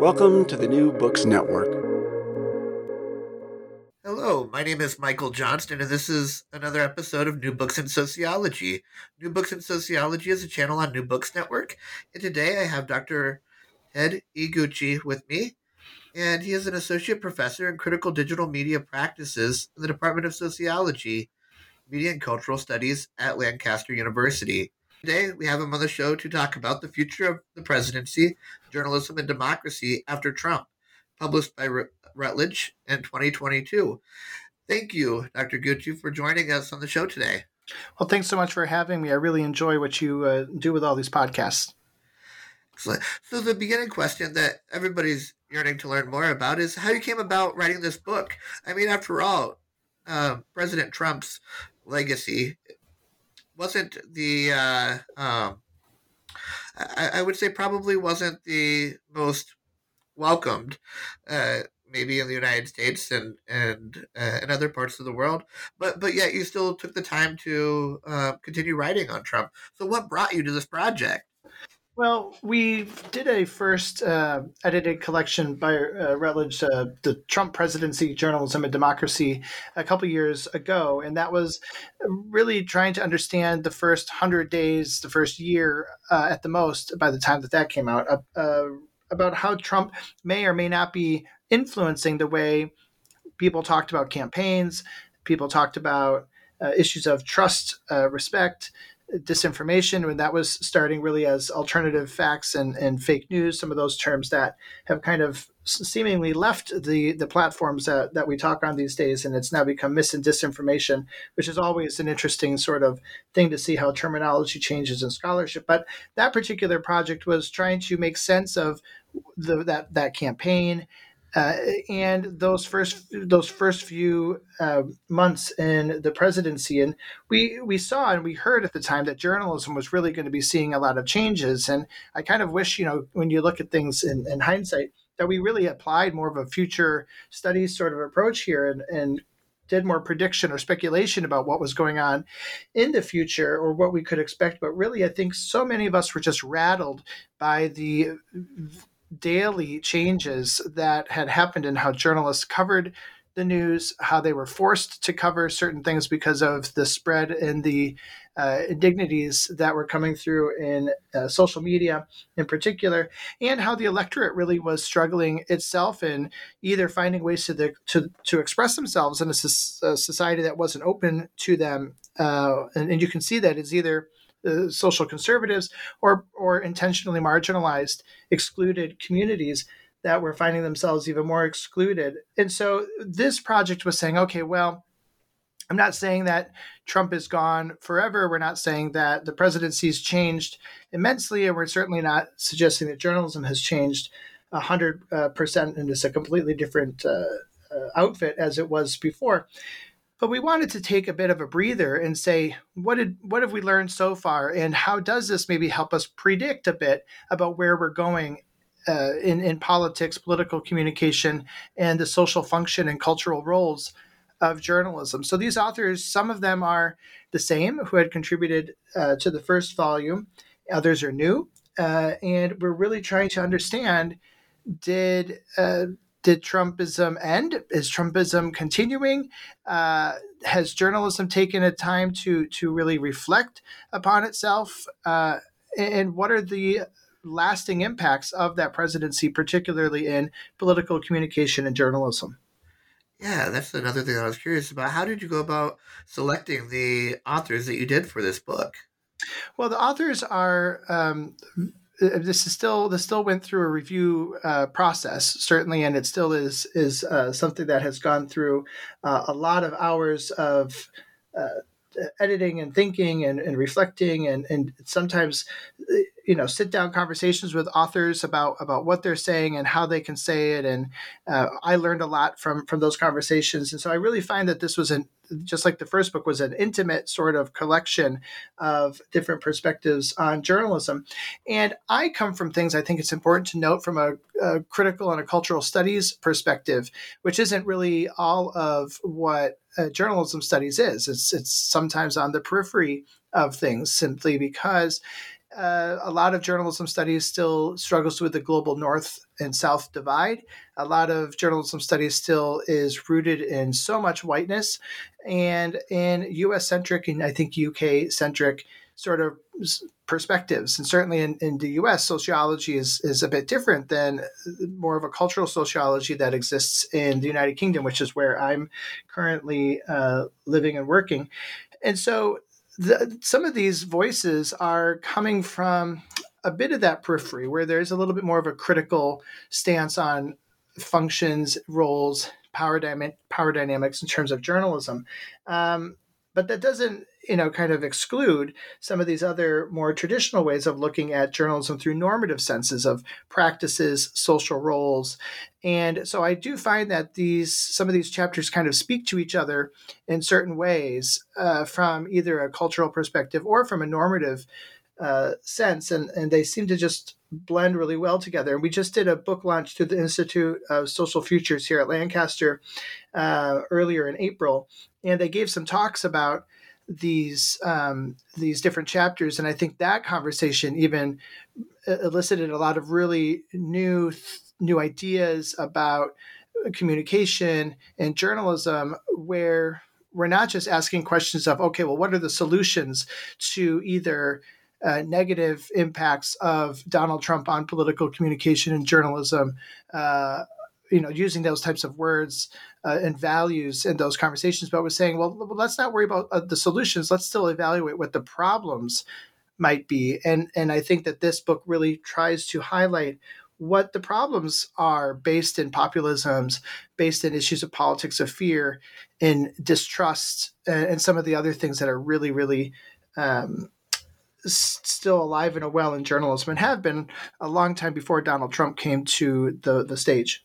Welcome to the New Books Network. Hello, my name is Michael Johnston, and this is another episode of New Books in Sociology. New Books in Sociology is a channel on New Books Network, and today I have Dr. Ted Iguchi with me, and he is an associate professor in critical digital media practices in the Department of Sociology, Media and Cultural Studies at Lancaster University. Today, we have him on the show to talk about the future of the presidency, journalism, and democracy after Trump, published by Routledge in 2022. Thank you, Dr. Gutsche, for joining us on the show today. Well, thanks so much for having me. I really enjoy what you uh, do with all these podcasts. Excellent. So, the beginning question that everybody's yearning to learn more about is how you came about writing this book. I mean, after all, uh, President Trump's legacy wasn't the, uh, um, I, I, would say, probably wasn't the most welcomed. Uh, maybe in the United States and and uh, other parts of the world, but but yet you still took the time to uh, continue writing on Trump. So what brought you to this project? Well, we did a first uh, edited collection by uh, Routledge, uh, the Trump Presidency, Journalism, and Democracy, a couple years ago, and that was really trying to understand the first hundred days, the first year uh, at the most, by the time that that came out, uh, about how Trump may or may not be influencing the way people talked about campaigns, people talked about uh, issues of trust, uh, respect, disinformation, when that was starting really as alternative facts and, and fake news, some of those terms that have kind of seemingly left the, the platforms that, that we talk on these days, and it's now become mis and disinformation, which is always an interesting sort of thing to see how terminology changes in scholarship. But that particular project was trying to make sense of the, that, that campaign uh, and those first those first few uh, months in the presidency, and we we saw and we heard at the time that journalism was really going to be seeing a lot of changes. And I kind of wish, you know, when you look at things in, in hindsight, that we really applied more of a future studies sort of approach here and, and did more prediction or speculation about what was going on in the future or what we could expect. But really, I think so many of us were just rattled by the daily changes that had happened in how journalists covered the news, how they were forced to cover certain things because of the spread and the uh, indignities that were coming through in uh, social media in particular, and how the electorate really was struggling itself in either finding ways to the, to, to express themselves in a, a society that wasn't open to them. Uh, and, and you can see that it's either uh, social conservatives or or intentionally marginalized, excluded communities that were finding themselves even more excluded. And so this project was saying, okay, well, I'm not saying that Trump is gone forever. We're not saying that the presidency's changed immensely, and we're certainly not suggesting that journalism has changed hundred uh, percent and a completely different uh, uh, outfit as it was before. But we wanted to take a bit of a breather and say, what did what have we learned so far, and how does this maybe help us predict a bit about where we're going uh, in in politics, political communication, and the social function and cultural roles of journalism. So these authors, some of them are the same who had contributed uh, to the first volume, others are new, uh, and we're really trying to understand did uh, did Trumpism end? Is Trumpism continuing? Uh, has journalism taken a time to to really reflect upon itself? Uh, and what are the lasting impacts of that presidency, particularly in political communication and journalism. Yeah, that's another thing I was curious about. How did you go about selecting the authors that you did for this book? Well, the authors are. Um, this is still this still went through a review uh, process certainly, and it still is is uh, something that has gone through uh, a lot of hours of uh, editing and thinking and, and reflecting and, and sometimes you know sit down conversations with authors about about what they're saying and how they can say it and uh, i learned a lot from from those conversations and so i really find that this was an just like the first book was an intimate sort of collection of different perspectives on journalism. And I come from things I think it's important to note from a, a critical and a cultural studies perspective, which isn't really all of what uh, journalism studies is. It's it's sometimes on the periphery of things simply because uh, a lot of journalism studies still struggles with the global north and south divide. A lot of journalism studies still is rooted in so much whiteness and in US centric and I think UK centric sort of perspectives. And certainly in, in the US, sociology is, is a bit different than more of a cultural sociology that exists in the United Kingdom, which is where I'm currently uh, living and working. And so the, some of these voices are coming from a bit of that periphery where there's a little bit more of a critical stance on functions, roles, power, power dynamics in terms of journalism. Um, but that doesn't you know kind of exclude some of these other more traditional ways of looking at journalism through normative senses of practices social roles. And so i do find that these some of these chapters kind of speak to each other in certain ways uh, from either a cultural perspective or from a normative uh, sense and, and they seem to just blend really well together. And we just did a book launch to the institute of social futures here at lancaster uh, earlier in april and they gave some talks about these um, these different chapters, and I think that conversation even elicited a lot of really new new ideas about communication and journalism, where we're not just asking questions of okay, well, what are the solutions to either uh, negative impacts of Donald Trump on political communication and journalism, uh, you know, using those types of words uh, and values in those conversations, but was saying, well, let's not worry about uh, the solutions. Let's still evaluate what the problems might be. And and I think that this book really tries to highlight what the problems are based in populisms, based in issues of politics of fear, in distrust, and, and some of the other things that are really, really um, still alive and well in journalism and have been a long time before Donald Trump came to the, the stage.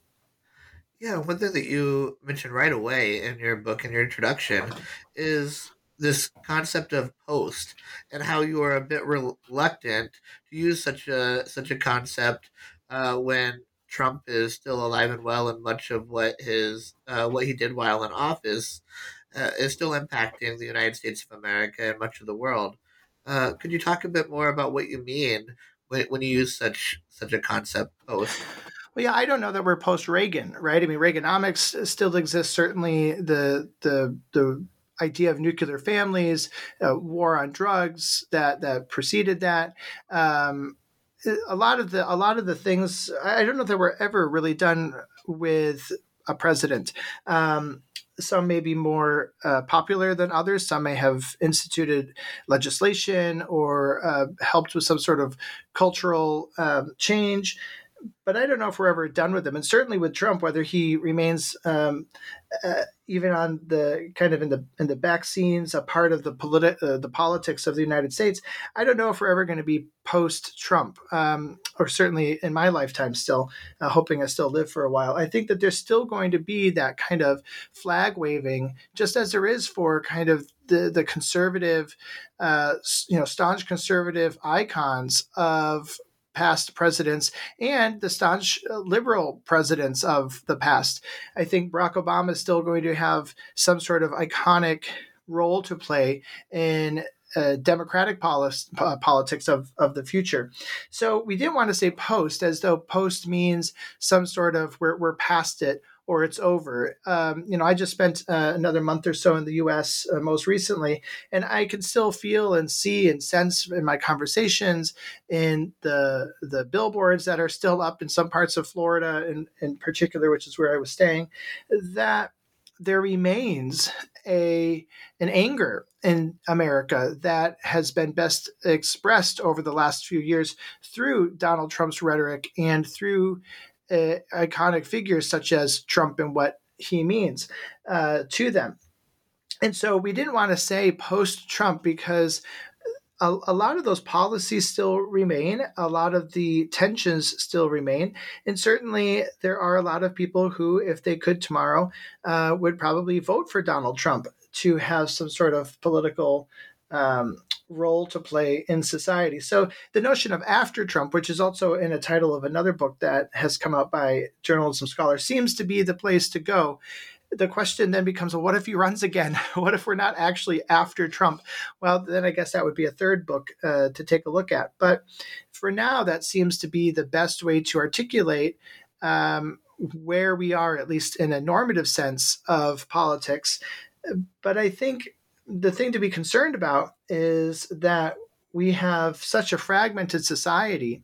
Yeah, one thing that you mentioned right away in your book in your introduction is this concept of post and how you are a bit reluctant to use such a such a concept uh, when Trump is still alive and well, and much of what his uh, what he did while in office uh, is still impacting the United States of America and much of the world. Uh, could you talk a bit more about what you mean when, when you use such such a concept post? Well, yeah, I don't know that we're post Reagan, right? I mean, Reaganomics still exists. Certainly, the the the idea of nuclear families, uh, war on drugs that that preceded that. Um, a lot of the a lot of the things I don't know that were ever really done with a president. Um, some may be more uh, popular than others. Some may have instituted legislation or uh, helped with some sort of cultural um, change but I don't know if we're ever done with him. And certainly with Trump, whether he remains um, uh, even on the kind of in the in the back scenes, a part of the politi- uh, the politics of the United States, I don't know if we're ever going to be post Trump, um, or certainly in my lifetime, still uh, hoping I still live for a while. I think that there's still going to be that kind of flag waving, just as there is for kind of the the conservative, uh, you know, staunch conservative icons of past presidents and the staunch uh, liberal presidents of the past. I think Barack Obama is still going to have some sort of iconic role to play in uh, democratic polis- politics of, of the future. So we didn't want to say post as though post means some sort of we're, we're past it or it's over. Um, you know, I just spent uh, another month or so in the U.S. Uh, most recently, and I can still feel and see and sense in my conversations in the the billboards that are still up in some parts of Florida, in in particular, which is where I was staying, that there remains a an anger in America that has been best expressed over the last few years through Donald Trump's rhetoric and through uh, iconic figures such as Trump and what he means uh, to them. And so we didn't want to say post Trump because a, a, lot of those policies still remain, a lot of the tensions still remain. And certainly there are a lot of people who, if they could tomorrow, uh, would probably vote for Donald Trump to have some sort of political um, role to play in society. So the notion of after Trump, which is also in a title of another book that has come out by journalism scholar, seems to be the place to go the question then becomes well, what if he runs again? what if we're not actually after Trump? Well, then I guess that would be a third book uh, to take a look at. But for now, that seems to be the best way to articulate um, where we are, at least in a normative sense of politics. But I think the thing to be concerned about is that we have such a fragmented society.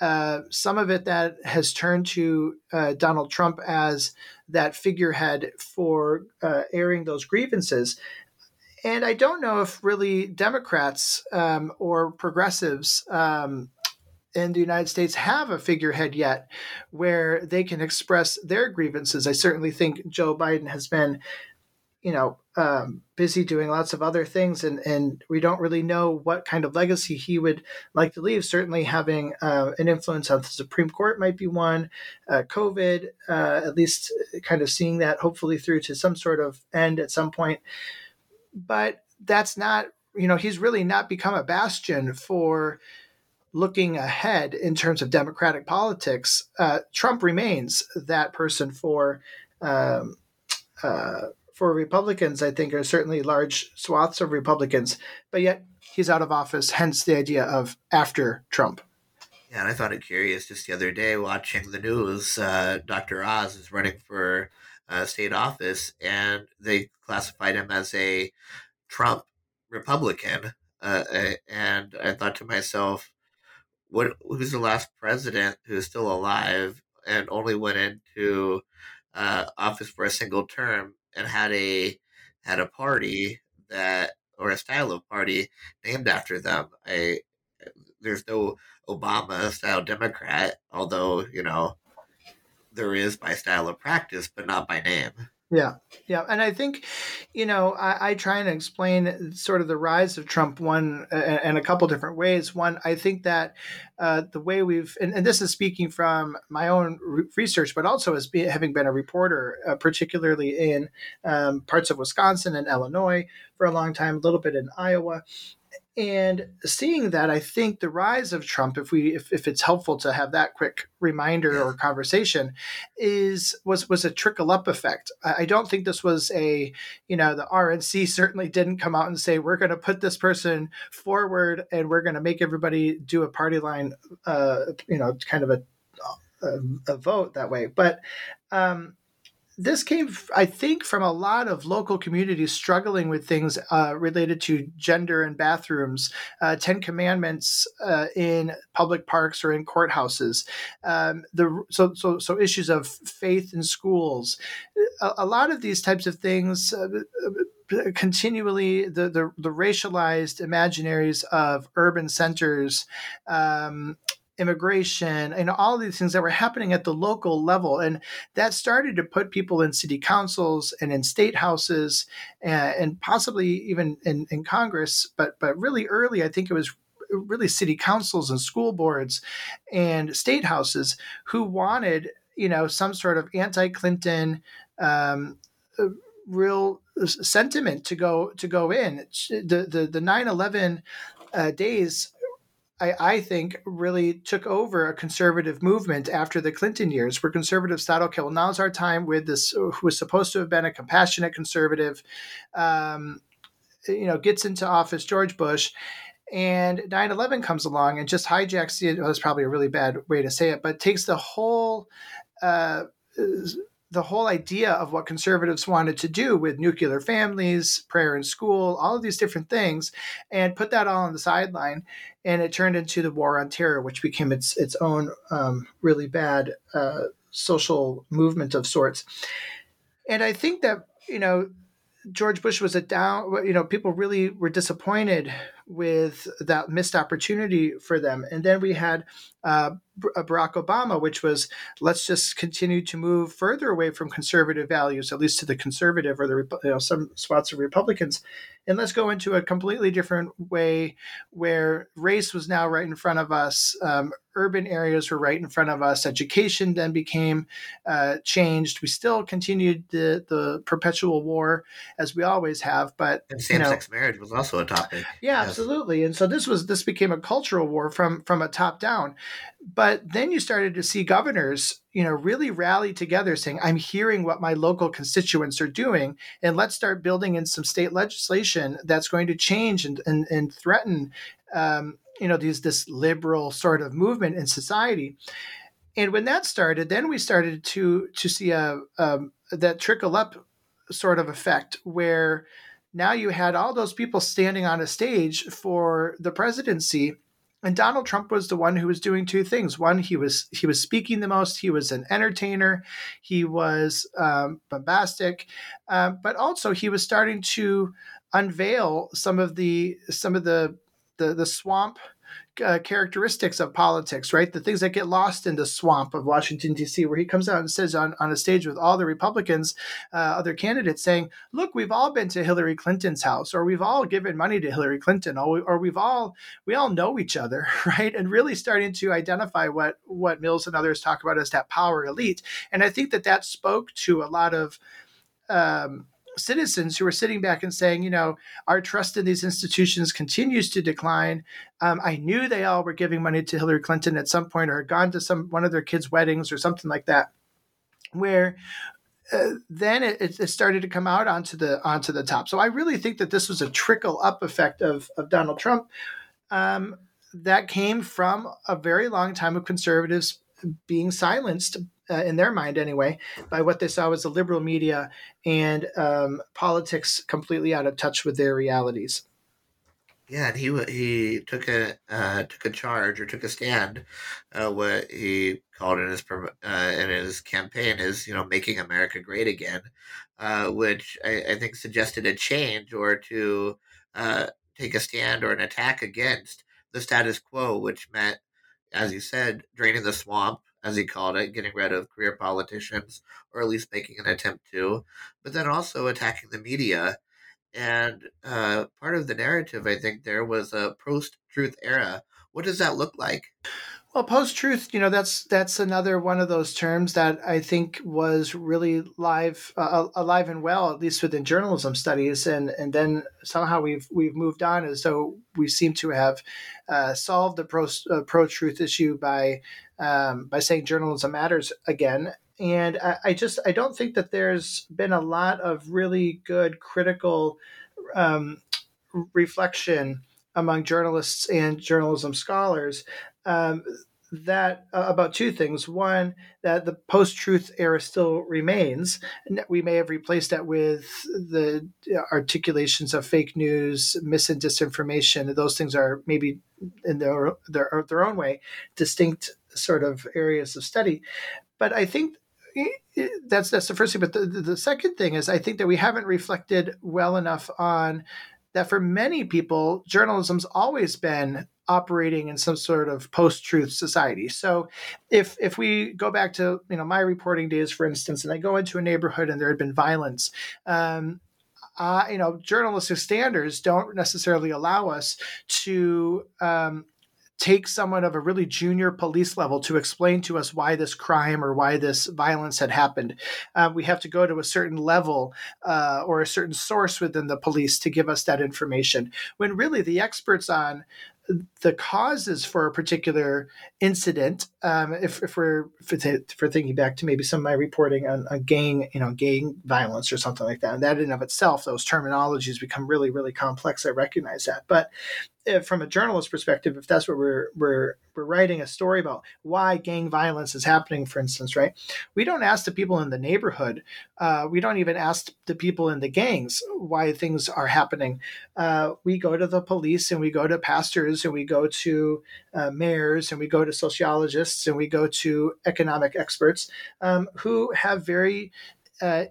Uh, some of it that has turned to uh, Donald Trump as that figurehead for uh, airing those grievances. And I don't know if really Democrats um, or progressives um, in the United States have a figurehead yet where they can express their grievances. I certainly think Joe Biden has been you know, um, busy doing lots of other things, and and we don't really know what kind of legacy he would like to leave. Certainly, having uh, an influence on the Supreme Court might be one. Uh, COVID, uh, at least, kind of seeing that hopefully through to some sort of end at some point. But that's not, you know, he's really not become a bastion for looking ahead in terms of democratic politics. Uh, Trump remains that person for. Um, uh, for Republicans, I think, are certainly large swaths of Republicans, but yet he's out of office, hence the idea of after Trump. Yeah, and I found it curious just the other day watching the news. Uh, Dr. Oz is running for uh, state office, and they classified him as a Trump Republican. Uh, and I thought to myself, what who's the last president who's still alive and only went into uh, office for a single term and had a had a party that or a style of party named after them. I there's no Obama style Democrat, although you know there is by style of practice, but not by name. Yeah, yeah, and I think, you know, I, I, try and explain sort of the rise of Trump one and a couple different ways. One, I think that uh, the way we've, and, and, this is speaking from my own research, but also as be, having been a reporter, uh, particularly in um, parts of Wisconsin and Illinois for a long time, a little bit in Iowa, and seeing that i think the rise of trump if we if, if it's helpful to have that quick reminder or conversation is was was a trickle up effect. I don't think this was a you know the rnc certainly didn't come out and say we're going to put this person forward and we're going to make everybody do a party line uh you know kind of a a, a vote that way. But um this came, I think, from a lot of local communities struggling with things uh, related to gender and bathrooms, uh, Ten Commandments uh, in public parks or in courthouses, um, the so so so issues of faith in schools, a, a lot of these types of things. Uh, continually the, the, the racialized imaginaries of urban centers um, immigration and all these things that were happening at the local level and that started to put people in city councils and in state houses and, and possibly even in, in congress but but really early i think it was really city councils and school boards and state houses who wanted you know some sort of anti-clinton um, real sentiment to go to go in. The the, the 9-11 uh, days I, I, think, really took over a conservative movement after the Clinton years, where conservatives thought, okay, well, now's our time with this, who was supposed to have been a compassionate conservative, um, you know, gets into office, George Bush, and 9-11 comes along and just hijacks, it was probably a really bad way to say it, but takes the whole uh, the whole idea of what conservatives wanted to do with nuclear families, prayer in school, all of these different things, and put that all on the sideline. And it turned into the war on terror, which became its its own um, really bad uh, social movement of sorts. And I think that you know George Bush was a down. You know, people really were disappointed with that missed opportunity for them. And then we had uh, uh, Barack Obama, which was let's just continue to move further away from conservative values, at least to the conservative or the you know, some spots of Republicans, and let's go into a completely different way where race was now right in front of us, um, urban areas were right in front of us, education then became uh, changed. We still continued the the perpetual war as we always have, but and same sex you know, marriage was also a topic. Yeah, yes absolutely. And so this was this became a cultural war from from a top down. But then you started to see governors, you know, really rally together saying, I'm hearing what my local constituents are doing, and let's start building in some state legislation that's going to change and and, and threaten um, you know, these this liberal sort of movement in society. And when that started, then we started to to see a um, that trickle up sort of effect where now you had all those people standing on a stage for the presidency and Donald Trump was the one who was doing two things. One, he was he was speaking the most. He was an entertainer. He was um, bombastic, um, but also he was starting to unveil some of the some of the the, the swamp uh, characteristics of politics, right? The things that get lost in the swamp of Washington, D.C., where he comes out and says on, on a stage with all the Republicans, uh, other candidates, saying, Look, we've all been to Hillary Clinton's house, or we've all given money to Hillary Clinton, or, or we've all, we all know each other, right? And really starting to identify what, what Mills and others talk about as that power elite. And I think that that spoke to a lot of, um, citizens who are sitting back and saying, you know, our trust in these institutions continues to decline. Um, I knew they all were giving money to Hillary Clinton at some point, or gone to some one of their kids' weddings, or something like that. Where uh, then it, it, started to come out onto the onto the top. So I really think that this was a trickle up effect of of Donald Trump. Um, that came from a very long time of conservatives being silenced uh, in their mind anyway, by what they saw was the liberal media and um, politics completely out of touch with their realities. Yeah, and he he took a uh, took a charge or took a stand. Uh, what he called in his uh, in his campaign is you know making America great again, uh, which I, I, think suggested a change or to uh, take a stand or an attack against the status quo, which meant, as you said, draining the swamp, as he called it, getting rid of career politicians, or at least making an attempt to, but then also attacking the media. And uh, part of the narrative, I think, there was a post truth era. What does that look like? Well, post truth, you know, that's that's another one of those terms that I think was really live, uh, alive and well, at least within journalism studies, and and then somehow we've we've moved on as though we seem to have uh, solved the pro uh, truth issue by um, by saying journalism matters again. And I, I, just I don't think that there's been a lot of really good critical um, reflection among journalists and journalism scholars um, that uh, about two things. One, that the post-truth era still remains, and we may have replaced that with the articulations of fake news, mis and disinformation. Those things are maybe in their their, their own way distinct sort of areas of study. But I think that's that's the first thing. But the, the second thing is I think that we haven't reflected well enough on that for many people, journalism's always been operating in some sort of post-truth society. So if if we go back to you know my reporting days, for instance, and I go into a neighborhood and there had been violence, um, uh, you know, journalistic standards don't necessarily allow us to um, take someone of a really junior police level to explain to us why this crime or why this violence had happened. Uh, we have to go to a certain level uh, or a certain source within the police to give us that information. When really the experts on the causes for a particular incident, um, if, if, we're we're thinking back to maybe some of my reporting on, on gang, you know, gang violence or something like that, and that in of itself, those terminologies become really, really complex. I recognize that, but from a journalist perspective, if that's what we're we're we're writing a story about why gang violence is happening, for instance, right? We don't ask the people in the neighborhood. Uh, we don't even ask the people in the gangs why things are happening. Uh, we go to the police and we go to pastors and we go to uh, mayors and we go to sociologists and we go to economic experts um, who have very uh,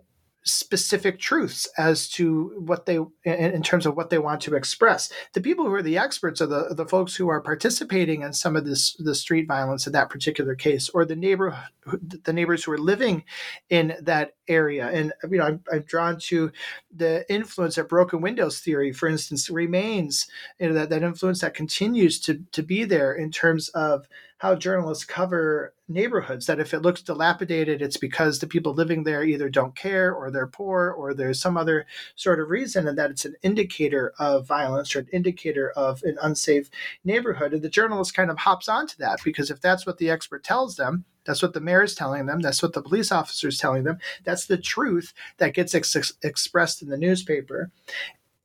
specific truths as to what they in, terms of what they want to express. The people who are the experts are the, the folks who are participating in some of this the street violence in that particular case or the neighbor the neighbors who are living in that area. And you know I'm, I'm drawn to the influence of broken windows theory for instance remains you know that, that influence that continues to to be there in terms of how journalists cover neighborhoods that if it looks dilapidated, it's because the people living there either don't care or they're poor or there's some other sort of reason, and that it's an indicator of violence or an indicator of an unsafe neighborhood. And the journalist kind of hops onto that because if that's what the expert tells them, that's what the mayor is telling them. That's what the police officer is telling them. That's the truth that gets ex- expressed in the newspaper.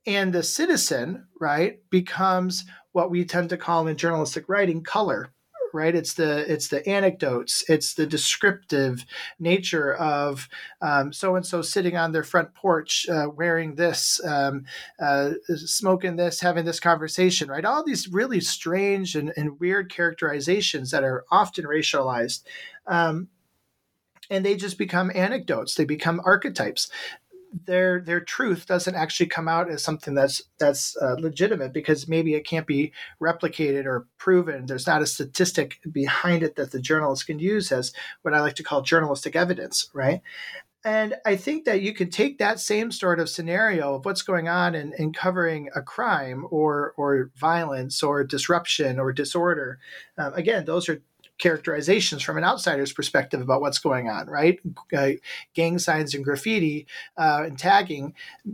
And the citizen, right, becomes what we tend to call in journalistic writing color right? It's the it's the anecdotes it's the descriptive nature of so and so sitting on their front porch uh, wearing this um, uh, smoking this having this conversation right? All these really strange and, and weird characterizations that are often racialized um, and they just become anecdotes. They become archetypes their their truth doesn't actually come out as something that's that's uh, legitimate because maybe it can't be replicated or proven. There's not a statistic behind it that the journalist can use as what I like to call journalistic evidence, right? And I think that you can take that same sort of scenario of what's going on in, in covering a crime or or violence or disruption or disorder. Um, again, those are characterizations from an outsider's perspective about what's going on, right? Uh, gang signs and graffiti uh, and tagging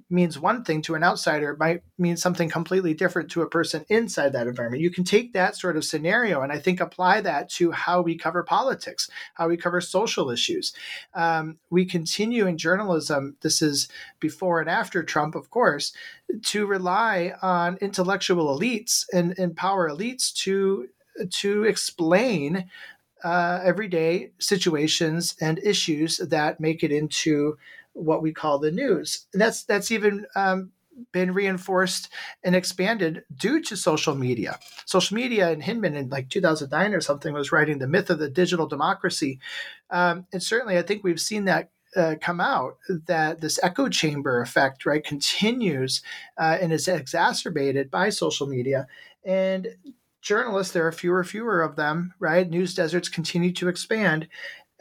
means one thing to an outsider, might mean something completely different to a person inside that environment. You can take that sort of scenario and I think apply that to how we cover politics, how we cover social issues. Um, we continue in journalism, this is before and after Trump, of course, to rely on intellectual elites and, and power elites to to explain uh, everyday situations and issues that make it into what we call the news. And that's that's even um, been reinforced and expanded due to social media. Social media and Hindman in like 2009 or something was writing the myth of the digital democracy, um, and certainly I think we've seen that uh, come out that this echo chamber effect right continues uh, and is exacerbated by social media and journalists, there are fewer and fewer of them, right? News deserts continue to expand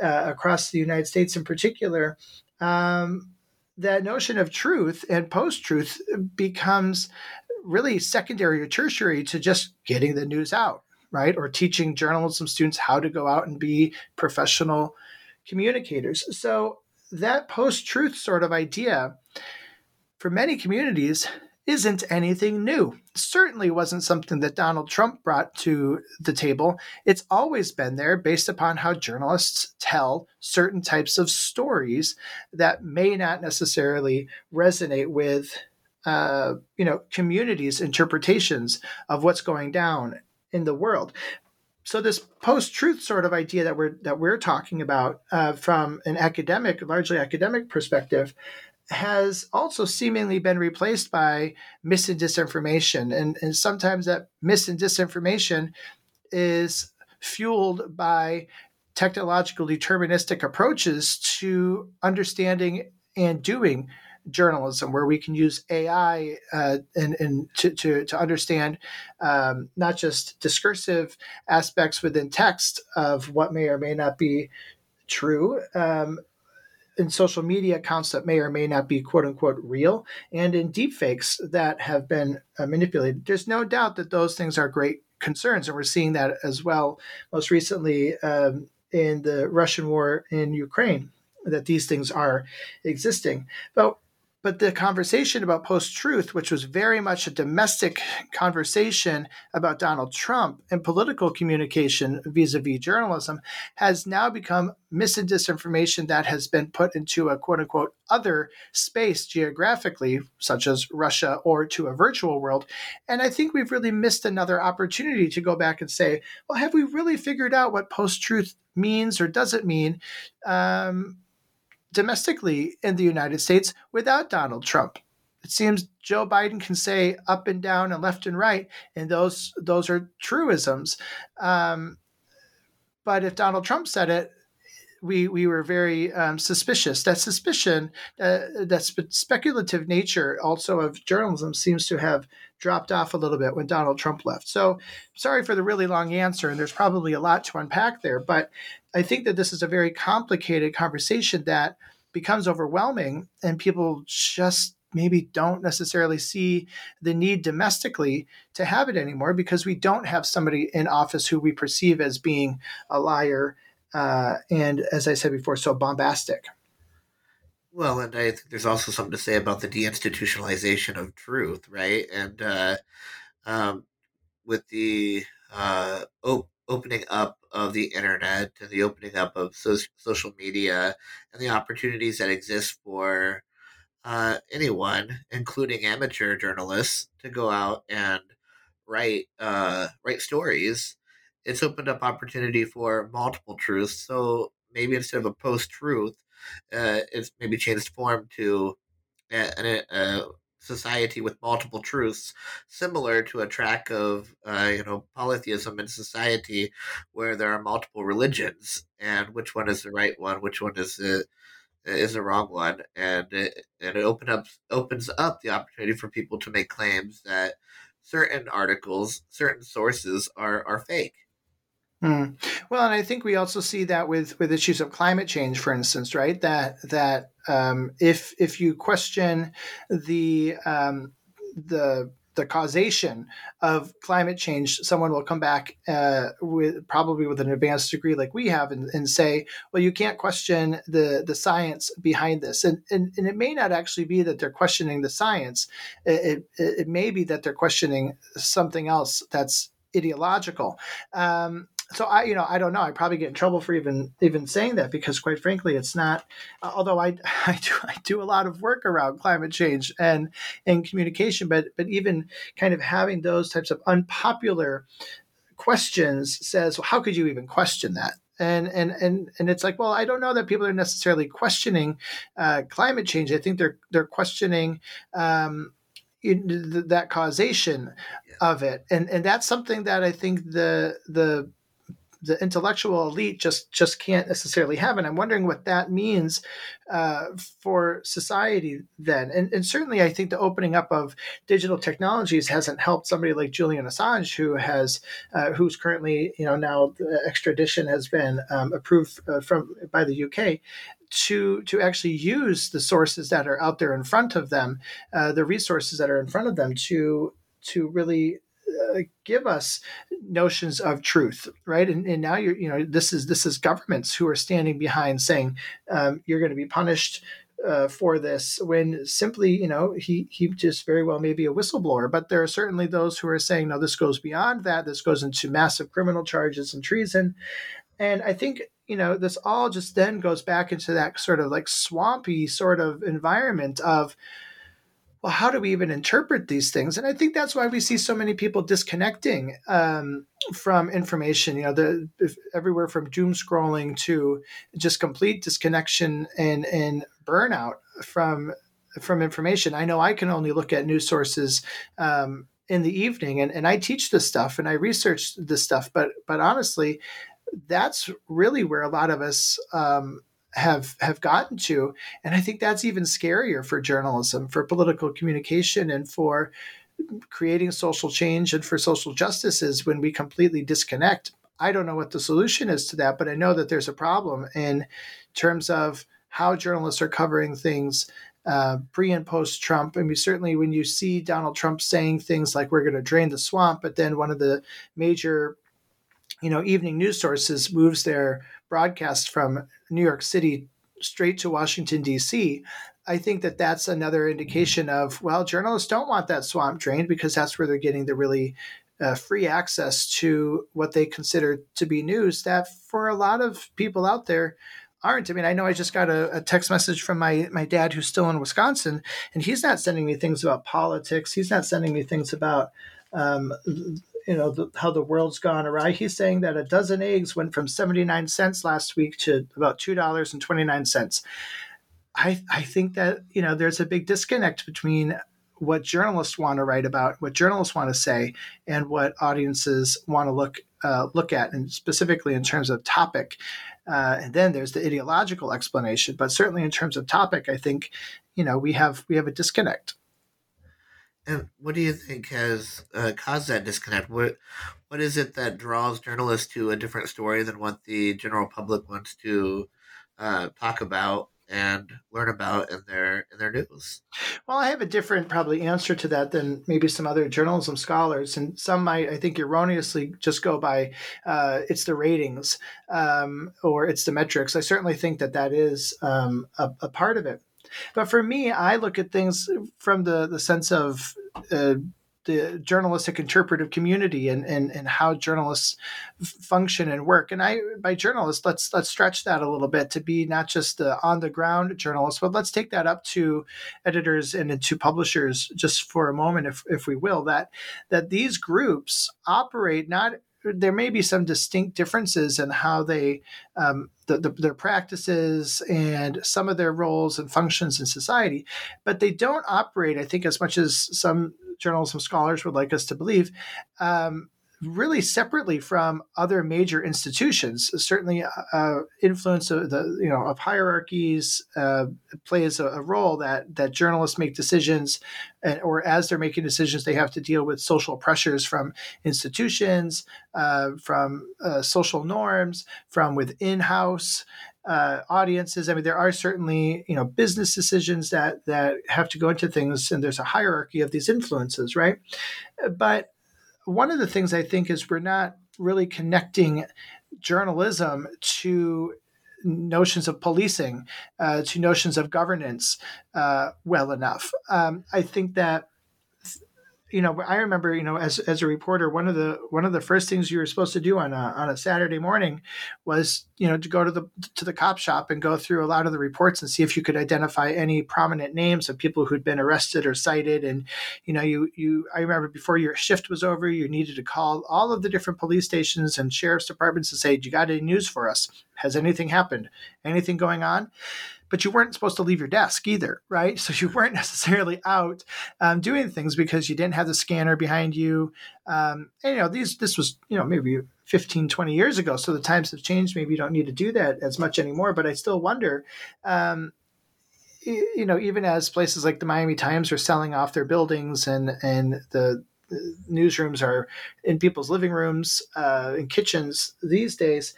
uh, across the United States in particular. Um, that notion of truth and post truth becomes really secondary or tertiary to just getting the news out, right? Or teaching journalism students how to go out and be professional communicators. So, that post truth sort of idea for many communities isn't anything new. Certainly wasn't something that Donald Trump brought to the table. It's always been there based upon how journalists tell certain types of stories that may not necessarily resonate with uh, you know communities' interpretations of what's going down in the world. So this post-truth sort of idea that we're that we're talking about uh, from an academic, largely academic perspective, has also seemingly been replaced by mis and disinformation. And, and sometimes that mis and disinformation is fueled by technological deterministic approaches to understanding and doing journalism, where we can use AI uh, and, and to, to, to understand um, not just discursive aspects within text of what may or may not be true, um, in social media accounts that may or may not be quote unquote real, and in deepfakes that have been uh, manipulated. There's no doubt that those things are great concerns, and we're seeing that as well most recently um, in the Russian war in Ukraine, that these things are existing. But but the conversation about post truth, which was very much a domestic conversation about Donald Trump and political communication vis a vis journalism, has now become mis and disinformation that has been put into a quote unquote other space geographically, such as Russia or to a virtual world. And I think we've really missed another opportunity to go back and say, well, have we really figured out what post truth means or doesn't mean? Um, domestically in the United States without Donald Trump. It seems Joe Biden can say up and down and left and right, and those those are truisms. Um, but if Donald Trump said it, we we were very um, suspicious. That suspicion, uh, that spe- speculative nature, also of journalism, seems to have dropped off a little bit when Donald Trump left. So, sorry for the really long answer, and there's probably a lot to unpack there. But I think that this is a very complicated conversation that becomes overwhelming, and people just maybe don't necessarily see the need domestically to have it anymore because we don't have somebody in office who we perceive as being a liar uh, and, as I said before, so bombastic. Well, and I think there's also something to say about the deinstitutionalization of truth, right? And uh, um, with the uh, op- opening up of the internet and the opening up of so- social media and the opportunities that exist for uh, anyone, including amateur journalists, to go out and write uh, write stories it's opened up opportunity for multiple truths. So maybe instead of a post truth, uh, it's maybe changed form to a, a, a, society with multiple truths, similar to a track of uh, you know polytheism in society, where there are multiple religions, and which one is the right one, which one is the is the wrong one, and it, and it open up opens up the opportunity for people to make claims that certain articles, certain sources are are fake Mm. Well, and I think we also see that with with issues of climate change, for instance, right? That that um, if if you question the um, the the causation of climate change, someone will come back uh, with probably with an advanced degree like we have and, and, say, well, you can't question the the science behind this, and, and and it may not actually be that they're questioning the science. It it, it may be that they're questioning something else that's ideological. Um, so I, you know, I don't know. I probably get in trouble for even even saying that because, quite frankly, it's not. Although I, I do, I do a lot of work around climate change and and communication, but but even kind of having those types of unpopular questions says, well, how could you even question that? And and and and it's like, well, I don't know that people are necessarily questioning uh, climate change. I think they're they're questioning. Um, that causation of it and and that's something that i think the the the intellectual elite just just can't necessarily have. And I'm wondering what that means uh, for society then. And, and certainly, I think the opening up of digital technologies hasn't helped somebody like Julian Assange, who has uh, who's currently you know now the extradition has been um, approved uh, from by the UK to to actually use the sources that are out there in front of them, uh, the resources that are in front of them to to really uh, give us notions of truth, right? And, and now you're, you know, this is this is governments who are standing behind saying um, you're going to be punished uh, for this when simply, you know, he he just very well may be a whistleblower. But there are certainly those who are saying, no, this goes beyond that. This goes into massive criminal charges and treason. And I think you know this all just then goes back into that sort of like swampy sort of environment of well, how do we even interpret these things? And I think that's why we see so many people disconnecting um, from information. You know, the everywhere from doom scrolling to just complete disconnection and and burnout from from information. I know I can only look at news sources. Um, in the evening and, and I teach this stuff and I research this stuff but but honestly that's really where a lot of us um, have have gotten to and i think that's even scarier for journalism for political communication and for creating social change and for social justice is when we completely disconnect i don't know what the solution is to that but i know that there's a problem in terms of how journalists are covering things uh, pre and post Trump. I mean, certainly when you see Donald Trump saying things like "we're going to drain the swamp," but then one of the major, you know, evening news sources moves their broadcast from New York City straight to Washington D.C. I think that that's another indication of well, journalists don't want that swamp drained because that's where they're getting the really uh, free access to what they consider to be news that for a lot of people out there aren't. I mean, I know I just got a, a, text message from my my dad who's still in Wisconsin, and he's not sending me things about politics. He's not sending me things about um, you know the, how the world's gone awry. He's saying that a dozen eggs went from seventy nine cents last week to about two dollars and twenty nine cents. I I think that you know there's a big disconnect between what journalists want to write about, what journalists want to say, and what audiences want to look uh, look at, and specifically in terms of topic. Uh, and then there's the ideological explanation. But certainly in terms of topic, I think you know we have we have a disconnect. And what do you think has uh, caused that disconnect? What what is it that draws journalists to a different story than what the general public wants to uh, talk about? and learn about in their in their news. Well, I have a different probably answer to that than maybe some other journalism scholars, and some might I think erroneously just go by uh, it's the ratings um, or it's the metrics. I certainly think that that is um, a, a, part of it. But for me, I look at things from the the sense of uh, the journalistic interpretive community and, and, and how journalists function and work. And I, by journalists, let's let's stretch that a little bit to be not just the on the ground journalists, but let's take that up to editors and to publishers just for a moment, if if we will. That that these groups operate not there may be some distinct differences in how they um, the, the, their practices and some of their roles and functions in society but they don't operate i think as much as some journalism scholars would like us to believe, um, really separately from other major institutions. Certainly, uh, influence of the you know of hierarchies uh, plays a, a, role that that journalists make decisions, and, or as they're making decisions, they have to deal with social pressures from institutions, uh, from uh, social norms, from within house uh, audiences. I mean, there are certainly you know business decisions that that have to go into things, and there's a hierarchy of these influences, right? But one of the things I think is we're not really connecting journalism to notions of policing, uh, to notions of governance uh, well enough. Um, I think that you know, I remember, you know, as, as a reporter, one of the one of the first things you were supposed to do on a on a Saturday morning was, you know, to go to the to the cop shop and go through a lot of the reports and see if you could identify any prominent names of people who'd been arrested or cited. And, you know, you you I remember before your shift was over, you needed to call all of the different police stations and sheriff's departments to say, "Do you got any news for us? Has anything happened? Anything going on?" But you weren't supposed to leave your desk either, right? So you weren't necessarily out um, doing things because you didn't have the scanner behind you. Um, and, you know, these this was, you know, maybe 15, 20 years ago. So the times have changed. Maybe you don't need to do that as much anymore. But I still wonder, um, you know, even as places like the Miami Times are selling off their buildings and and the newsrooms are in people's living rooms uh, and kitchens these days,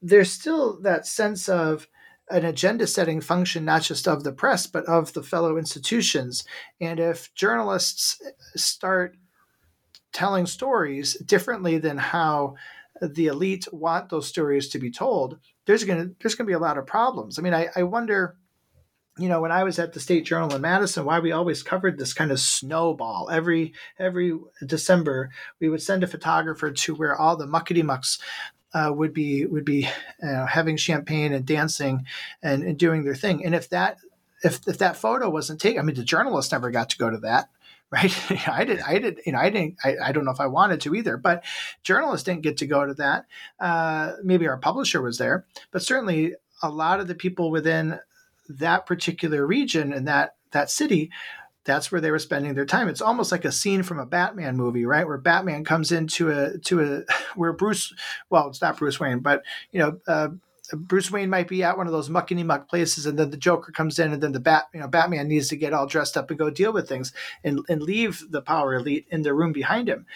there's still that sense of an agenda setting function, not just of the press, but of the fellow institutions. And if journalists start telling stories differently than how the elite want those stories to be told, there's gonna there's gonna be a lot of problems. I mean, I, I wonder, you know, when I was at the State Journal in Madison, why we always covered this kind of snowball every every December. We would send a photographer to where all the muckety mucks uh, would be would be uh, having champagne and dancing and, and, doing their thing. And if that if if that photo wasn't taken, I mean, the journalists never got to go to that, right? I did, I did, you know, I didn't, I, I, don't know if I wanted to either, but journalists didn't get to go to that. Uh, maybe our publisher was there, but certainly a lot of the people within that particular region and that that city that's where they were spending their time. It's almost like a scene from a Batman movie, right? Where Batman comes into a to a where Bruce, well, it's not Bruce Wayne, but you know, uh, Bruce Wayne might be at one of those muckety muck places, and then the Joker comes in, and then the Bat, you know, Batman needs to get all dressed up and go deal with things and and leave the power elite in the room behind him.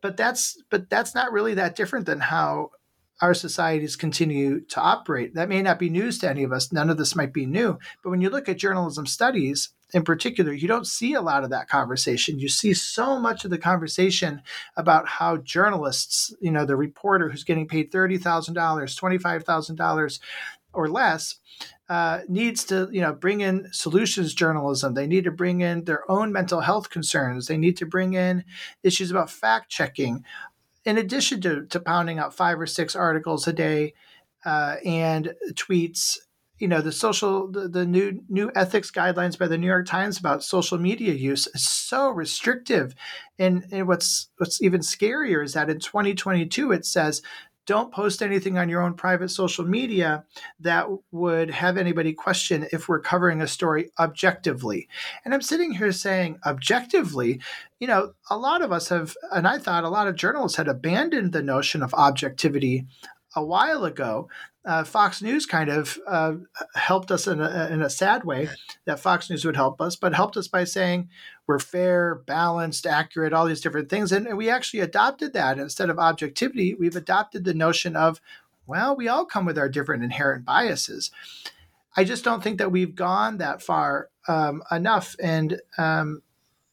But that's but that's not really that different than how our societies continue to operate. That may not be news to any of us. None of this might be new. But when you look at journalism studies in particular, you don't see a lot of that conversation. You see so much of the conversation about how journalists, you know, the reporter who's getting paid $30,000, $25,000, or less uh, needs to you know bring in solutions journalism they need to bring in their own mental health concerns they need to bring in issues about fact checking in addition to, to pounding out five or six articles a day uh, and tweets you know the social the, the new new ethics guidelines by the New York Times about social media use is so restrictive. And, and what's what's even scarier is that in 2022 it says don't post anything on your own private social media that would have anybody question if we're covering a story objectively. And I'm sitting here saying, objectively, you know, a lot of us have, and I thought a lot of journalists had abandoned the notion of objectivity a while ago uh, Fox News kind of uh, helped us in a, in a sad way that Fox News would help us, but helped us by saying we're fair, balanced, accurate, all these different things. And, we actually adopted that instead of objectivity, we've adopted the notion of, well, we all come with our different inherent biases. I just don't think that we've gone that far um, enough. And um,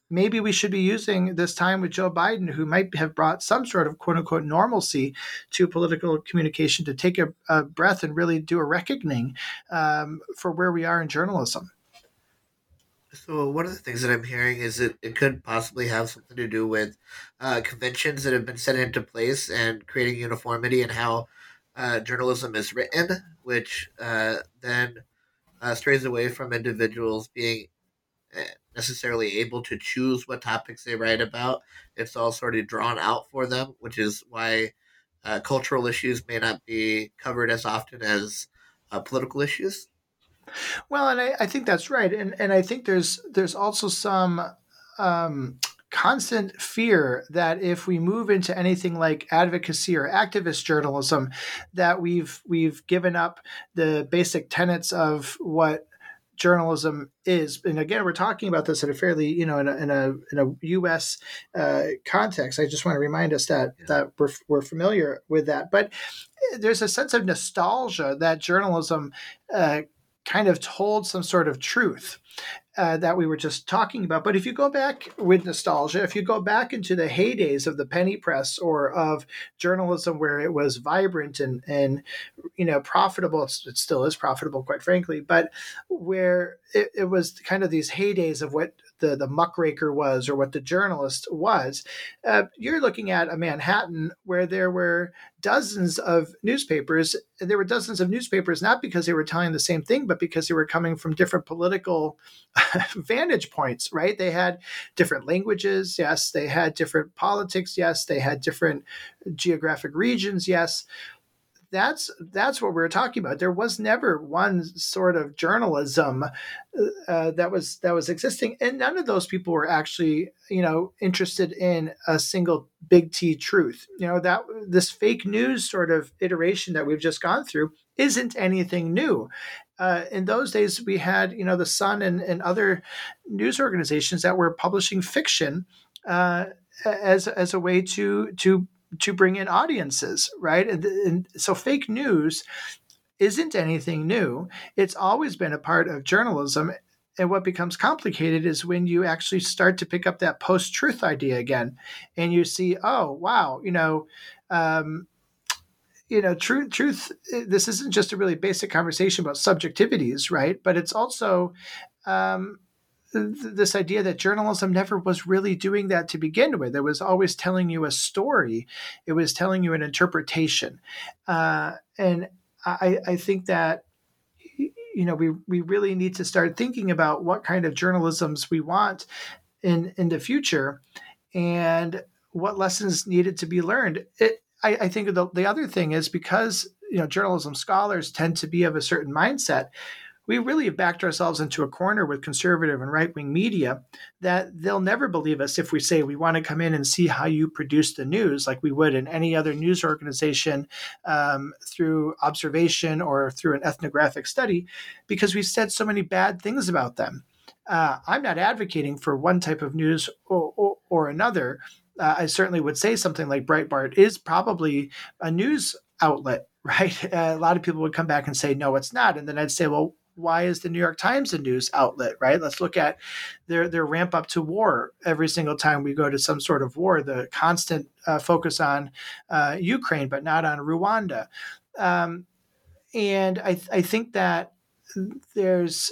maybe we should be using this time with Joe Biden, who might have brought some sort of quote unquote normalcy to political communication, to take a, a breath and really do a reckoning um, for where we are in journalism. So one of the things that I'm hearing is that it could possibly have something to do with uh, conventions that have been set into place and creating uniformity in how uh, journalism is written, which uh, then uh, strays away from individuals being eh, necessarily able to choose what topics they write about. It's all sort of drawn out for them, which is why uh, cultural issues may not be covered as often as uh, political issues. Well, and I, I, think that's right, and and I think there's there's also some. Um, constant fear that if we move into anything like advocacy or activist journalism that we've we've given up the basic tenets of what journalism is. And again, we're talking about this in a fairly, you know, in a in a, in a U.S. Uh, context. I just want to remind us that yeah. that we're we're familiar with that, but there's a sense of nostalgia that journalism. Uh, kind of told some sort of truth uh, that we were just talking about. But if you go back with nostalgia, if you go back into the heydays of the penny press or of journalism where it was vibrant and and you know profitable, it still is profitable, quite frankly, but where it, it was kind of these heydays of what the the muckraker was or what the journalist was. Uh, you're looking at a Manhattan where there were dozens of newspapers. And there were dozens of newspapers not because they were telling the same thing, but because they were coming from different political vantage points. Right? They had different languages. Yes, they had different politics. Yes, they had different geographic regions. Yes that's that's what we are talking about. There was never one sort of journalism uh, that was that was existing, and none of those people were actually you know interested in a single big T truth. You know that this fake news sort of iteration that we've just gone through isn't anything new. Uh, in those days, we had you know the Sun and, and other news organizations that were publishing fiction uh, as as a way to to to bring in audiences, right? And, and so fake news isn't anything new. It's always been a part of journalism. And what becomes complicated is when you actually start to pick up that post truth idea again and you see, oh, wow, you know, um, you know, truth, truth, this isn't just a really basic conversation about subjectivities, right? But it's also, um, this idea that journalism never was really doing that to begin with. It was always telling you a story, it was telling you an interpretation. Uh, and I, I think that you know we we really need to start thinking about what kind of journalisms we want in in the future and what lessons needed to be learned it, I, I think the, the other thing is because you know journalism scholars tend to be of a certain mindset we really have backed ourselves into a corner with conservative and right wing media that they'll never believe us if we say we want to come in and see how you produce the news like we would in any other news organization um, through observation or through an ethnographic study because we've said so many bad things about them. Uh, I'm not advocating for one type of news or, or, or another. Uh, I certainly would say something like Breitbart is probably a news outlet right? Uh, a lot of people would come back and say, no, it's not. And then I'd say, well, why is the New York Times a news outlet, right? Let's look at their their ramp up to war every single time we go to some sort of war. The constant uh, focus on uh, Ukraine, but not on Rwanda. Um, and I, I think that there's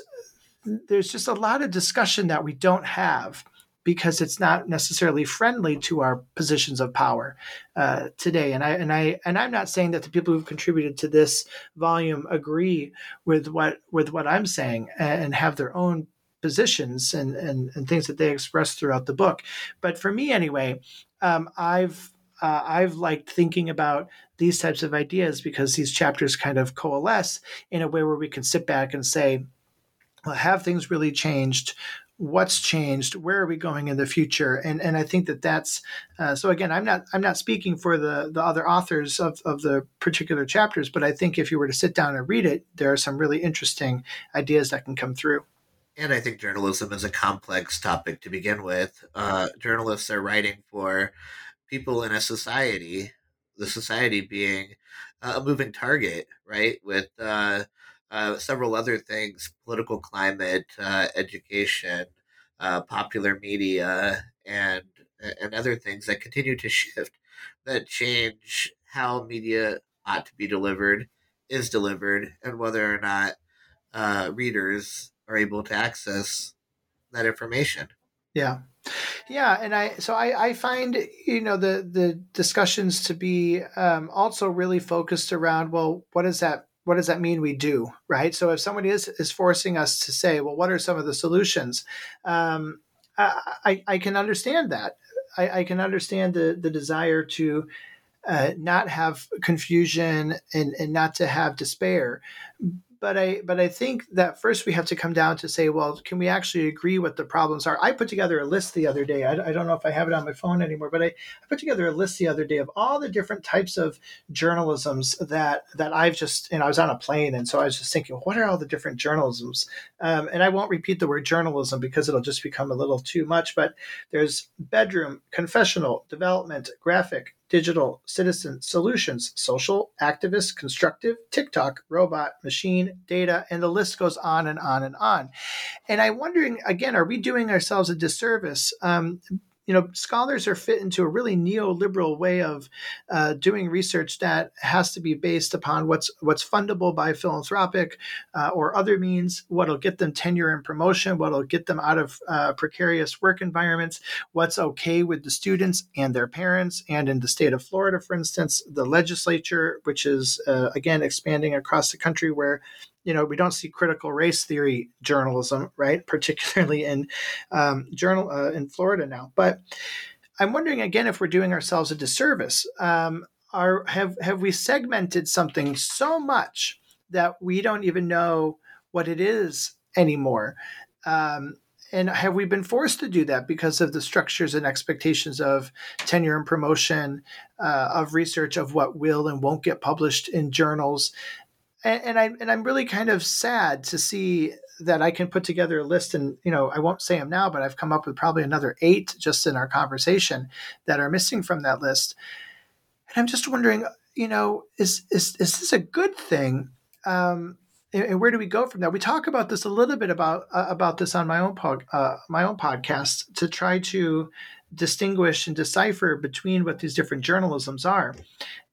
there's just a lot of discussion that we don't have because it's not necessarily friendly to our positions of power uh, today. And I and I and I'm not saying that the people who've contributed to this volume agree with what with what I'm saying and have their own positions and and, and things that they express throughout the book. But for me, anyway, um, I've uh, I've liked thinking about these types of ideas because these chapters kind of coalesce in a way where we can sit back and say, well, have things really changed? What's changed? Where are we going in the future? And and I think that that's uh, so. Again, I'm not I'm not speaking for the the other authors of of the particular chapters, but I think if you were to sit down and read it, there are some really interesting ideas that can come through. And I think journalism is a complex topic to begin with. Uh, journalists are writing for people in a society, the society being a moving target, right? With uh, uh, several other things political climate, uh, education, uh, popular media, and and other things that continue to shift that change how media ought to be delivered, is delivered, and whether or not uh, readers are able to access that information. Yeah. Yeah, and I so I, I find you know the the discussions to be um, also really focused around well what does that what does that mean we do right? So if somebody is is forcing us to say well what are some of the solutions? Um, I, I can understand that. I, I can understand the the desire to uh, not have confusion and, and not to have despair but I but I think that first we have to come down to say, well, can we actually agree what the problems are? I put together a list the other day. I, I don't know if I have it on my phone anymore, but I, I, put together a list the other day of all the different types of journalisms that that I've just and I was on a plane and so I was just thinking, what are all the different journalisms? Um, and I won't repeat the word journalism because it'll just become a little too much. But there's bedroom, confessional, development, graphic, digital, citizen, solutions, social, activist, constructive, TikTok, robot, machine, data, and the list goes on and on and on. And I'm wondering again, are we doing ourselves a disservice? Um, you know, scholars are fit into a really neoliberal way of uh, doing research that has to be based upon what's what's fundable by philanthropic uh, or other means, what'll get them tenure and promotion, what'll get them out of uh, precarious work environments, what's okay with the students and their parents, and in the state of Florida, for instance, the legislature, which is uh, again expanding across the country, where you know, we don't see critical race theory journalism, right? Particularly in um, journal uh, in Florida now. But I'm wondering again if we're doing ourselves a disservice. Um, are have have we segmented something so much that we don't even know what it is anymore? Um, and have we been forced to do that because of the structures and expectations of tenure and promotion, uh, of research of what will and won't get published in journals, and, and I and I'm really kind of sad to see that I can put together a list, and you know, I won't say them now, but I've come up with probably another eight just in our conversation that are missing from that list. And I'm just wondering, you know, is is is this a good thing? Um, and where do we go from there? We talk about this a little bit about uh, about this on my own pod, uh, my own podcast to try to distinguish and decipher between what these different journalisms are.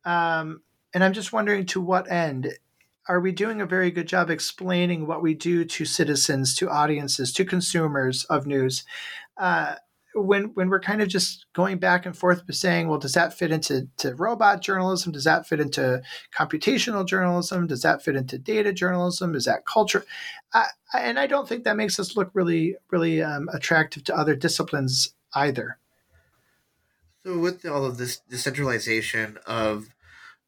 Um, and I'm just wondering to what end are we doing a very good job explaining what we do to citizens, to audiences, to consumers of news? Uh, when when we're kind of just going back and forth saying, well, does that fit into to robot journalism? Does that fit into computational journalism? Does that fit into data journalism? Is that culture? I, and I don't think that makes us look really really um, attractive to other disciplines either. So, with all of this decentralization of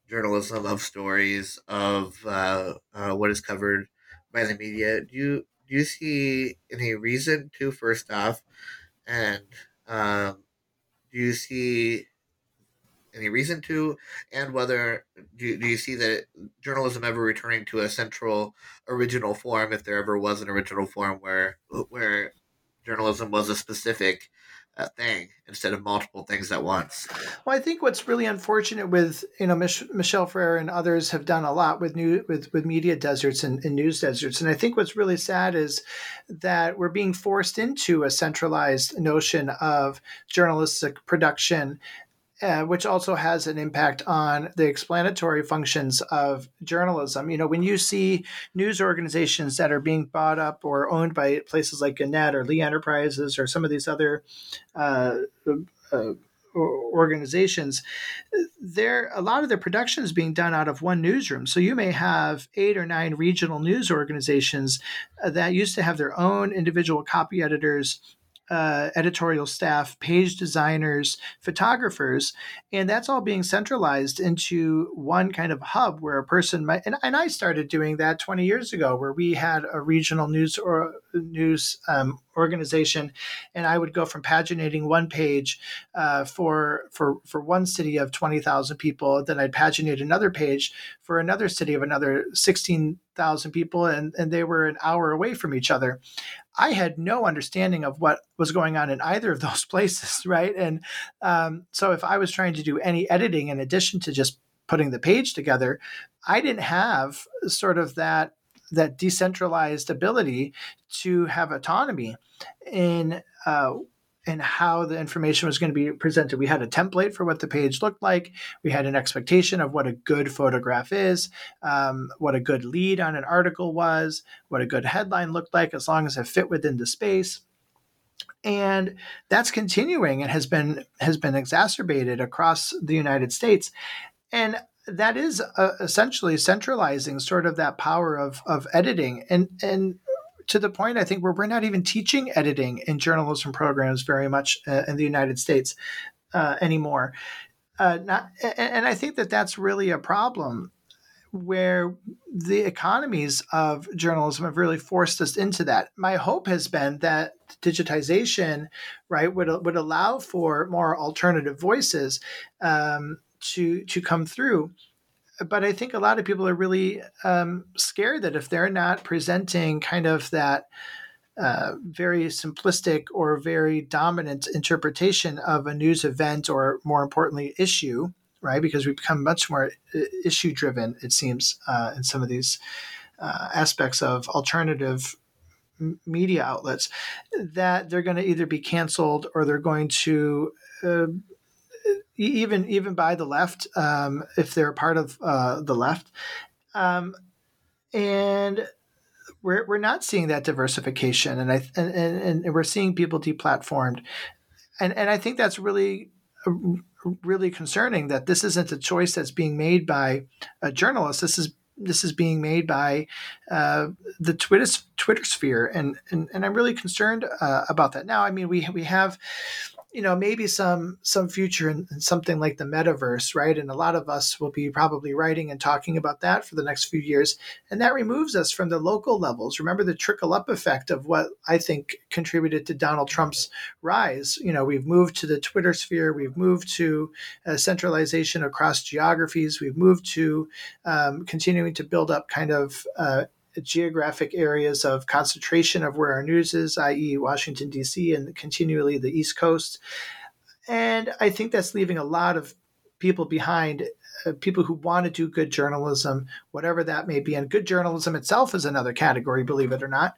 journalism, of stories, of uh, uh, what is covered by the media. Do you do you see any reason to first off, and um, do you see any reason to, and whether do, do you see that journalism ever returning to a central original form, if there ever was an original form where where journalism was a specific a thing instead of multiple things at once. Well, I think what's really unfortunate with you know Mich- Michelle Ferrier and others have done a lot with new with with media deserts and, and, news deserts, and I think what's really sad is that we're being forced into a centralized notion of journalistic production uh, which also has an impact on the explanatory functions of journalism. You know, when you see news organizations that are being bought up or owned by places like Gannett or Lee Enterprises or some of these other uh, uh, organizations, there a lot of their production is being done out of one newsroom. So you may have eight or nine regional news organizations uh, that used to have their own individual copy editors uh, editorial staff, page designers, photographers, and that's all being centralized into one kind of hub where a person might. And, and I started doing that 20 years ago, where we had a regional news or news um, organization, and I would go from paginating one page uh, for for for one city of 20,000 people, then I'd paginate another page for another city of another 16,000 people, and and they were an hour away from each other. I had no understanding of what was going on in either of those places, right? And um, so if I was trying to do any editing in addition to just putting the page together, I didn't have sort of that that decentralized ability to have autonomy in uh, and how the information was going to be presented. We had a template for what the page looked like. We had an expectation of what a good photograph is, um, what a good lead on an article was, what a good headline looked like, as long as it fit within the space. And that's continuing and has been has been exacerbated across the United States. And that is uh, essentially centralizing sort of that power of of editing and and to the point I think where we're not even teaching editing in journalism programs very much uh, in the United States uh, anymore. Uh, not, and I think that that's really a problem where the economies of journalism have really forced us into that. My hope has been that digitization, right, would would allow for more alternative voices um, to to come through but I think a lot of people are really um, scared that if they're not presenting kind of that uh, very simplistic or very dominant interpretation of a news event or more importantly issue, right? Because we've become much more uh, issue driven, it seems, uh, in some of these uh, aspects of alternative media outlets, that they're going to either be canceled or they're going to uh, even even by the left, um, if they're a part of uh, the left, um, and we're we're not seeing that diversification, and I and, and, and we're seeing people deplatformed, and and I think that's really really concerning that this isn't a choice that's being made by a journalist. This is this is being made by uh, the Twitter Twitter sphere, and and, and I'm really concerned uh, about that. Now, I mean, we we have you know maybe some some future in, in, something like the metaverse right? And a lot of us will be probably writing and talking about that for the next few years. And that removes us from the local levels. Remember the trickle up effect of what i think contributed to donald trump's rise. You know we've moved to the twitter sphere. We've moved to uh, centralization across geographies. We've moved to um, continuing to build up kind of uh, geographic areas of concentration of where our news is, i.e., Washington, D.C., and continually the East Coast. And I think that's leaving a lot of people behind, uh, people who want to do good journalism, whatever that may be. And good journalism itself is another category, believe it or not.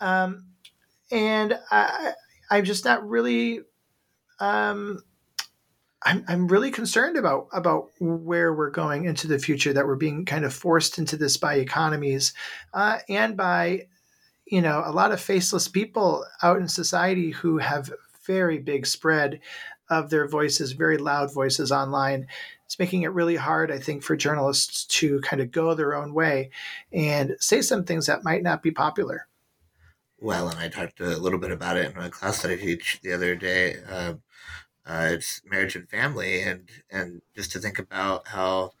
Um, and I, I'm just not really um, I'm, I'm really concerned about about where we're going into the future that we're being kind of forced into this by economies uh, and by you know a lot of faceless people out in society who have very big spread of their voices very loud voices online. It's making it really hard i think for journalists to kind of go their own way and say some things that might not be popular. Well and i talked a little bit about it in a class that i teach the other day uh, uh, it's marriage and family, and and just to think about how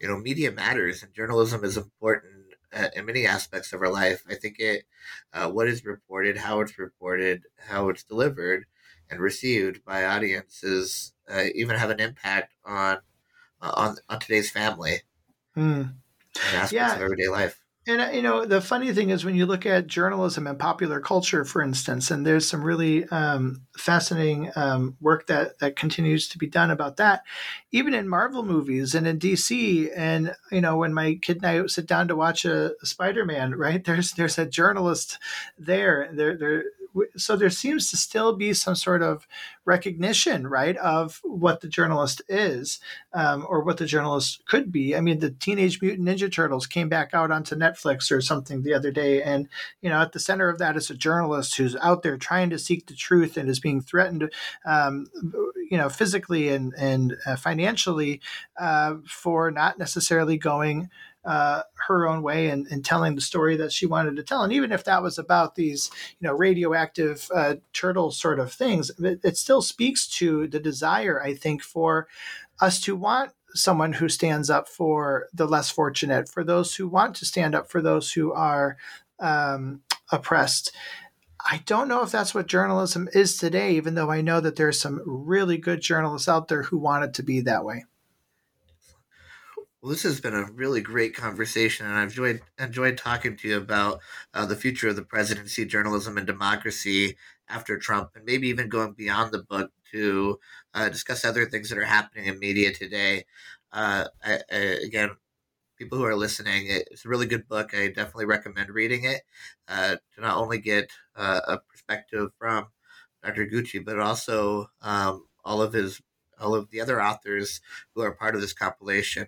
you know media matters and journalism is important uh, in many aspects of our life. I think it uh, what is reported, how it's reported, how it's delivered and received by audiences uh, even have an impact on uh, on on today's family mm. and aspects yeah. of everyday life. And uh, you know, the funny thing is when you look at journalism and popular culture, for instance, and there's some really um, fascinating um, work that that continues to be done about that, even in Marvel movies and in DC. And you know, when my kid and I sit down to watch a, a Spider-Man, right? There's there's a journalist there. They're they're so there seems to still be some sort of recognition, right, of what the journalist is um, or what the journalist could be. I mean, the Teenage Mutant Ninja Turtles came back out onto Netflix or something the other day, and you know, at the center of that is a journalist who's out there trying to seek the truth and is being threatened, um, you know, physically and and uh, financially uh, for not necessarily going uh, her own way and, and, telling the story that she wanted to tell. And even if that was about these, you know, radioactive uh, turtle sort of things, it, it, still speaks to the desire, I think, for us to want someone who stands up for the less fortunate, for those who want to stand up for those who are um, oppressed. I don't know if that's what journalism is today, even though I know that there's some really good journalists out there who want it to be that way. Well, this has been a really great conversation, and I've enjoyed enjoyed talking to you about uh, the future of the presidency, journalism, and democracy after Trump, and maybe even going beyond the book to uh, discuss other things that are happening in media today. Uh, I, I, again, people who are listening, it's a really good book. I definitely recommend reading it uh, to not only get uh, a perspective from Dr. Gutsche, but also um, all of his all of the other authors who are part of this compilation.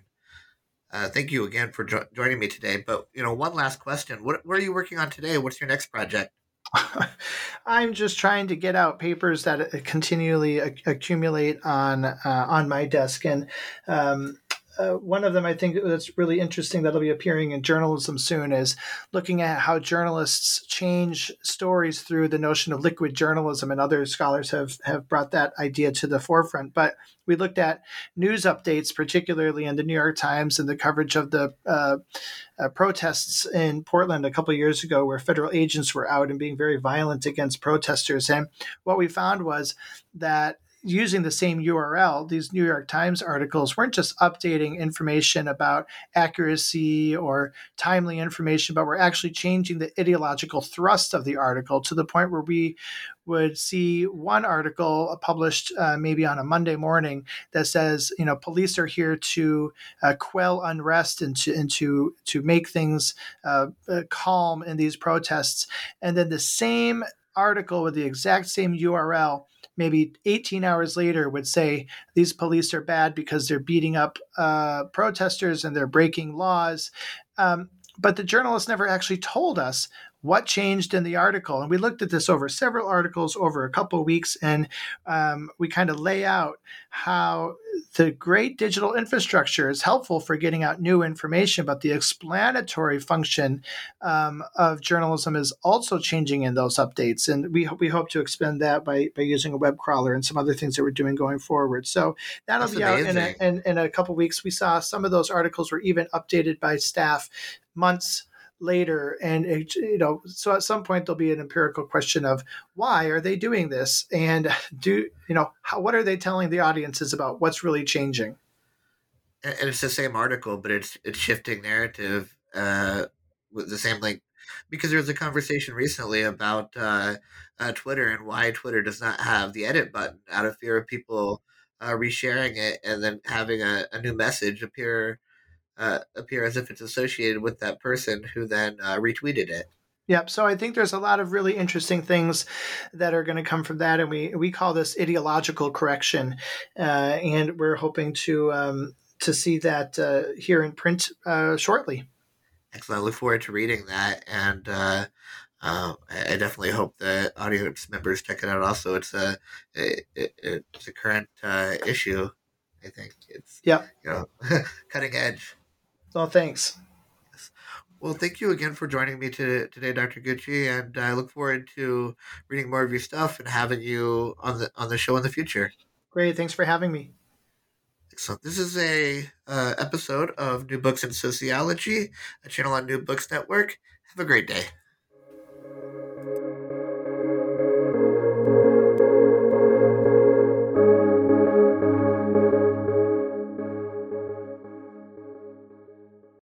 Uh, thank you again for jo- joining me today. But you know, one last question: what, what are you working on today? What's your next project? I'm just trying to get out papers that continually accumulate on uh, on my desk, and um, uh, one of them I think that's really interesting that'll be appearing in journalism soon is looking at how journalists change stories through the notion of liquid journalism, and other scholars have have brought that idea to the forefront. But we looked at news updates, particularly in the New York Times and the coverage of the uh, uh, protests in Portland a couple years ago, where federal agents were out and being very violent against protesters. And what we found was that using the same URL, these New York Times articles weren't just updating information about accuracy or timely information, but were actually changing the ideological thrust of the article to the point where we would see one article published uh, maybe on a Monday morning that says, you know, police are here to uh, quell unrest and to and to to make things uh, uh calm in these protests, and then the same article with the exact same URL maybe 18 hours later would say these police are bad because they're beating up uh, protesters and they're breaking laws. Um, but the journalist never actually told us what changed in the article. And we looked at this over several articles over a couple of weeks, and um, we kind of lay out how the great digital infrastructure is helpful for getting out new information, but the explanatory function um, of journalism is also changing in those updates. And we, we hope to expand that by, by using a web crawler and some other things that we're doing going forward. So that'll That's be amazing. out in a, in, in a couple weeks. We saw some of those articles were even updated by staff months later. And it, you know so at some point there'll be an empirical question of why are they doing this? And do you know how, what are they telling the audiences about what's really changing? And it's the same article but it's it's shifting narrative uh with the same like because there was a conversation recently about uh, uh, Twitter and why Twitter does not have the edit button out of fear of people uh, resharing it and then having a, a new message appear uh, appear as if it's associated with that person who then uh, retweeted it. Yep. So I think there's a lot of really interesting things that are going to come from that, and we we call this ideological correction, uh, and we're hoping to um, to see that uh, here in print uh, shortly. Excellent. I look forward to reading that, and uh, uh, I definitely hope the audience members check it out. Also, it's a it, it, it's a current uh, issue. I think it's yeah, you know, cutting edge. So thanks. Well, thank you again for joining me to, today, Dr. Gutsche, and I look forward to reading more of your stuff and having you on the on the show in the future. Great, thanks for having me. So this is a uh, episode of New Books in Sociology, a channel on New Books Network. Have a great day.